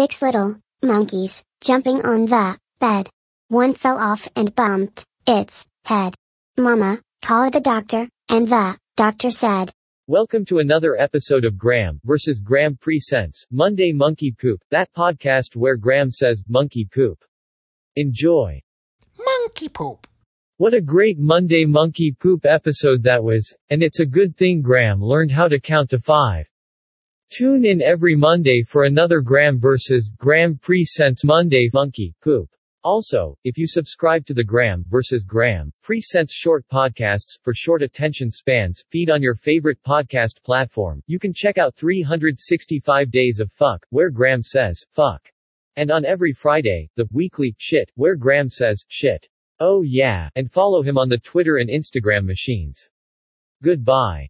Six little monkeys jumping on the bed. One fell off and bumped its head. Mama, call the doctor, and the doctor said, Welcome to another episode of Graeme vs. Graeme Presents Monday Monkey Poop, that podcast where Graeme says monkey poop. Enjoy. Monkey poop. What a great Monday Monkey Poop episode that was, and it's a good thing Graeme learned how to count to five. Tune in every Monday for another Graeme vs. Graeme Presents Monday Monkey Poop. Also, if you subscribe to the Graeme vs. Gram Graeme Presents short podcasts for short attention spans feed on your favorite podcast platform, you can check out 365 Days of Fuck, where Graeme says, fuck. And on every Friday, the weekly shit, where Graham says, shit. Oh yeah, and follow him on the Twitter and Instagram machines. Goodbye.